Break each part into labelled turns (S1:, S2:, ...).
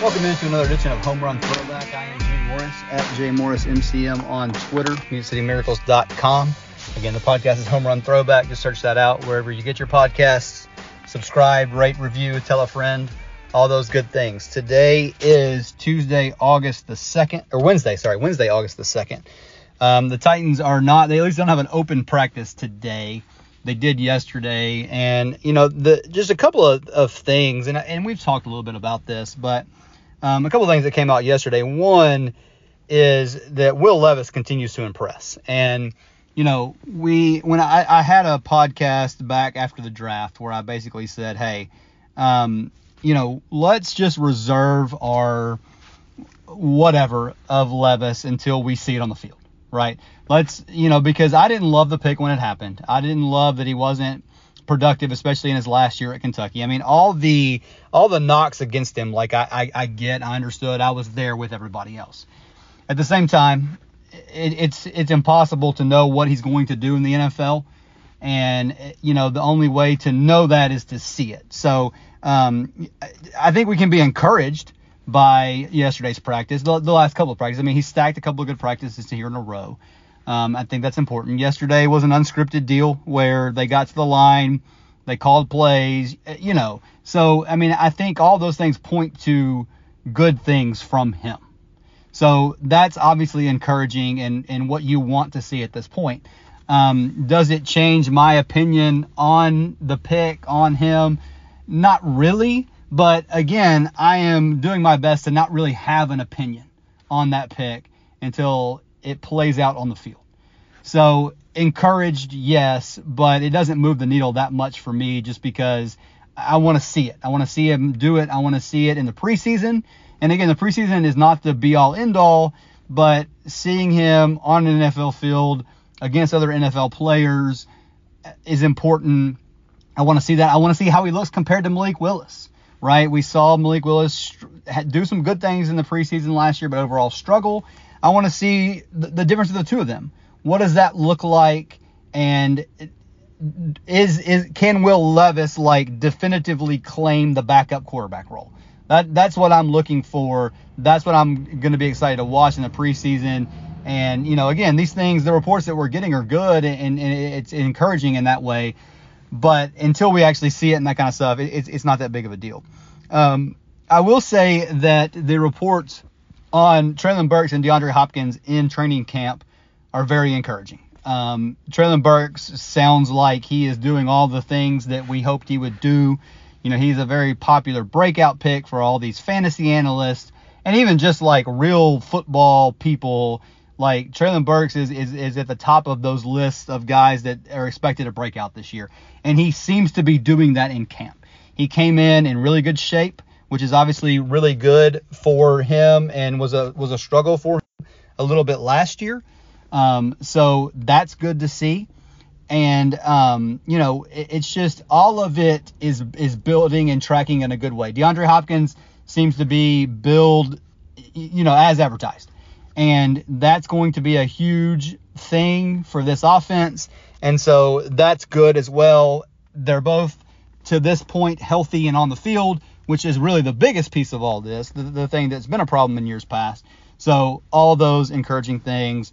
S1: Welcome into another edition of Home Run Throwback. I am Jay Morris at JMorrisMCM on Twitter, MusicCityMiracles.com. Again, the podcast is Home Run Throwback. Just search that out wherever you get your podcasts. Subscribe, rate, review, tell a friend, all those good things. Today is Tuesday, August the 2nd, or Wednesday, sorry, Wednesday, August the 2nd. Um, the Titans are not, they at least don't have an open practice today. They did yesterday. And, you know, the just a couple of, of things, and, and we've talked a little bit about this, but um, a couple things that came out yesterday. One is that Will Levis continues to impress. And, you know, we when I, I had a podcast back after the draft where I basically said, hey, um, you know, let's just reserve our whatever of Levis until we see it on the field, right? Let's, you know, because I didn't love the pick when it happened. I didn't love that he wasn't productive, especially in his last year at Kentucky. I mean, all the all the knocks against him, like I, I, I get, I understood, I was there with everybody else. At the same time, it, it's it's impossible to know what he's going to do in the NFL, and you know the only way to know that is to see it. So um, I think we can be encouraged by yesterday's practice, the, the last couple of practices. I mean, he stacked a couple of good practices here in a row. Um, I think that's important. Yesterday was an unscripted deal where they got to the line, they called plays, you know. So, I mean, I think all those things point to good things from him. So that's obviously encouraging and, and what you want to see at this point. Um, does it change my opinion on the pick, on him? Not really. But again, I am doing my best to not really have an opinion on that pick until it plays out on the field. So encouraged, yes, but it doesn't move the needle that much for me just because I want to see it. I want to see him do it. I want to see it in the preseason. And again, the preseason is not the be all end all, but seeing him on an NFL field against other NFL players is important. I want to see that. I want to see how he looks compared to Malik Willis, right? We saw Malik Willis do some good things in the preseason last year, but overall struggle. I want to see the, the difference of the two of them. What does that look like? And is is can Will Levis like definitively claim the backup quarterback role? That that's what I'm looking for. That's what I'm going to be excited to watch in the preseason. And you know, again, these things, the reports that we're getting are good, and, and it's encouraging in that way. But until we actually see it and that kind of stuff, it, it's it's not that big of a deal. Um, I will say that the reports on Treylon Burks and DeAndre Hopkins in training camp are very encouraging. Um, Treylon Burks sounds like he is doing all the things that we hoped he would do. You know, he's a very popular breakout pick for all these fantasy analysts and even just like real football people. Like Treylon Burks is, is, is at the top of those lists of guys that are expected to break out this year. And he seems to be doing that in camp. He came in in really good shape, which is obviously really good for him and was a was a struggle for him a little bit last year. Um, so that's good to see. And um, you know, it, it's just all of it is is building and tracking in a good way. DeAndre Hopkins seems to be build, you know, as advertised, and that's going to be a huge thing for this offense. And so that's good as well. They're both to this point healthy and on the field, which is really the biggest piece of all this, the, the thing that's been a problem in years past. So all those encouraging things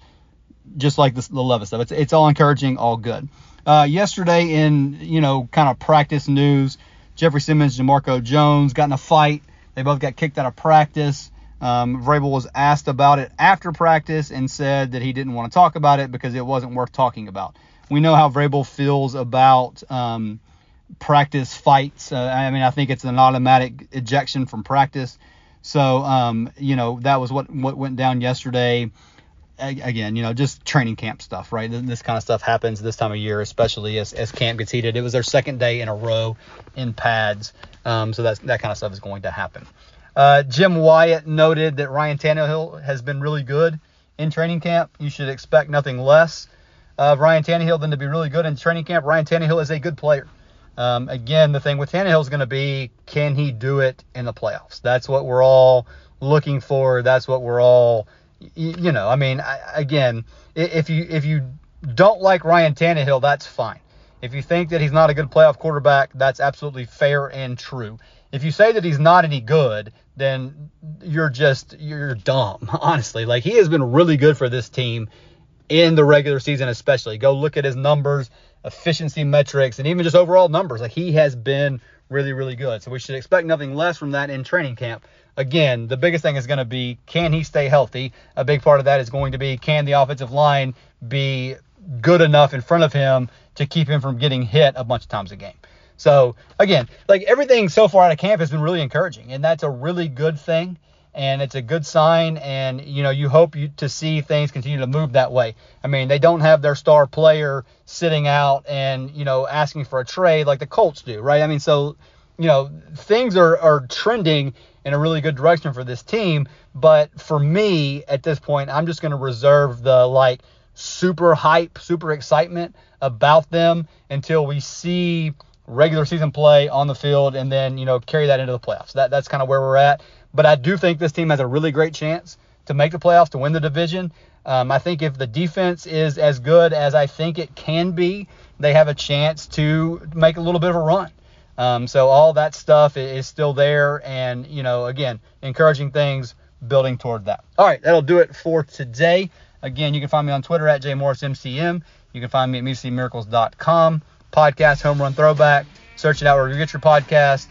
S1: just like the, Levis stuff. It's, it's all encouraging, all good. Uh, yesterday in, you know, kind of practice news, Jeffery Simmons, Jamarco Jones got in a fight. They both got kicked out of practice. Um, Vrabel was asked about it after practice and said that he didn't want to talk about it because it wasn't worth talking about. We know how Vrabel feels about um, practice fights. Uh, I mean, I think it's an automatic ejection from practice. So, um, you know, that was what what went down yesterday again, you know, just training camp stuff, right? This kind of stuff happens this time of year, especially as, as camp gets heated. It was their second day in a row in pads, um, so that's, that kind of stuff is going to happen. Uh, Jim Wyatt noted that Ryan Tannehill has been really good in training camp. You should expect nothing less of Ryan Tannehill than to be really good in training camp. Ryan Tannehill is a good player. Um, again, the thing with Tannehill is going to be can he do it in the playoffs? That's what we're all looking for. That's what we're all, you know. I mean, I, again, if you if you don't like Ryan Tannehill, that's fine. If you think that he's not a good playoff quarterback, that's absolutely fair and true. If you say that he's not any good, then you're just you're dumb, honestly. Like he has been really good for this team in the regular season, especially. Go look at his numbers, efficiency metrics, and even just overall numbers. Like he has been really, really good. So we should expect nothing less from that in training camp. Again, the biggest thing is going to be can he stay healthy? A big part of that is going to be can the offensive line be good enough in front of him to keep him from getting hit a bunch of times a game. So again, like everything so far out of camp has been really encouraging, and that's a really good thing and it's a good sign. And you know, you hope you, to see things continue to move that way. I mean, they don't have their star player sitting out and you know asking for a trade like the Colts do, right? I mean, so you know, things are are trending in a really good direction for this team. But for me, at this point, I'm just going to reserve the like super hype, super excitement about them until we see regular season play on the field and then you know carry that into the playoffs. That that's kind of where we're at. But I do think this team has a really great chance to make the playoffs, to win the division. Um, I think if the defense is as good as I think it can be, they have a chance to make a little bit of a run. Um, so all that stuff is still there, and you know, again, encouraging things, building toward that. All right, that'll do it for today. Again, you can find me on Twitter at jmorrismcm. You can find me at musicmiracles.com. Podcast Home Run Throwback. Search it out wherever you get your podcast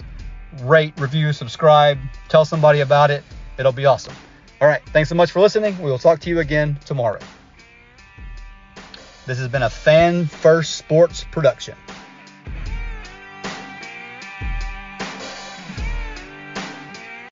S1: rate, review, subscribe, tell somebody about it. It'll be awesome. All right. Thanks so much for listening. We will talk to you again tomorrow. This has been a Fan First Sports production.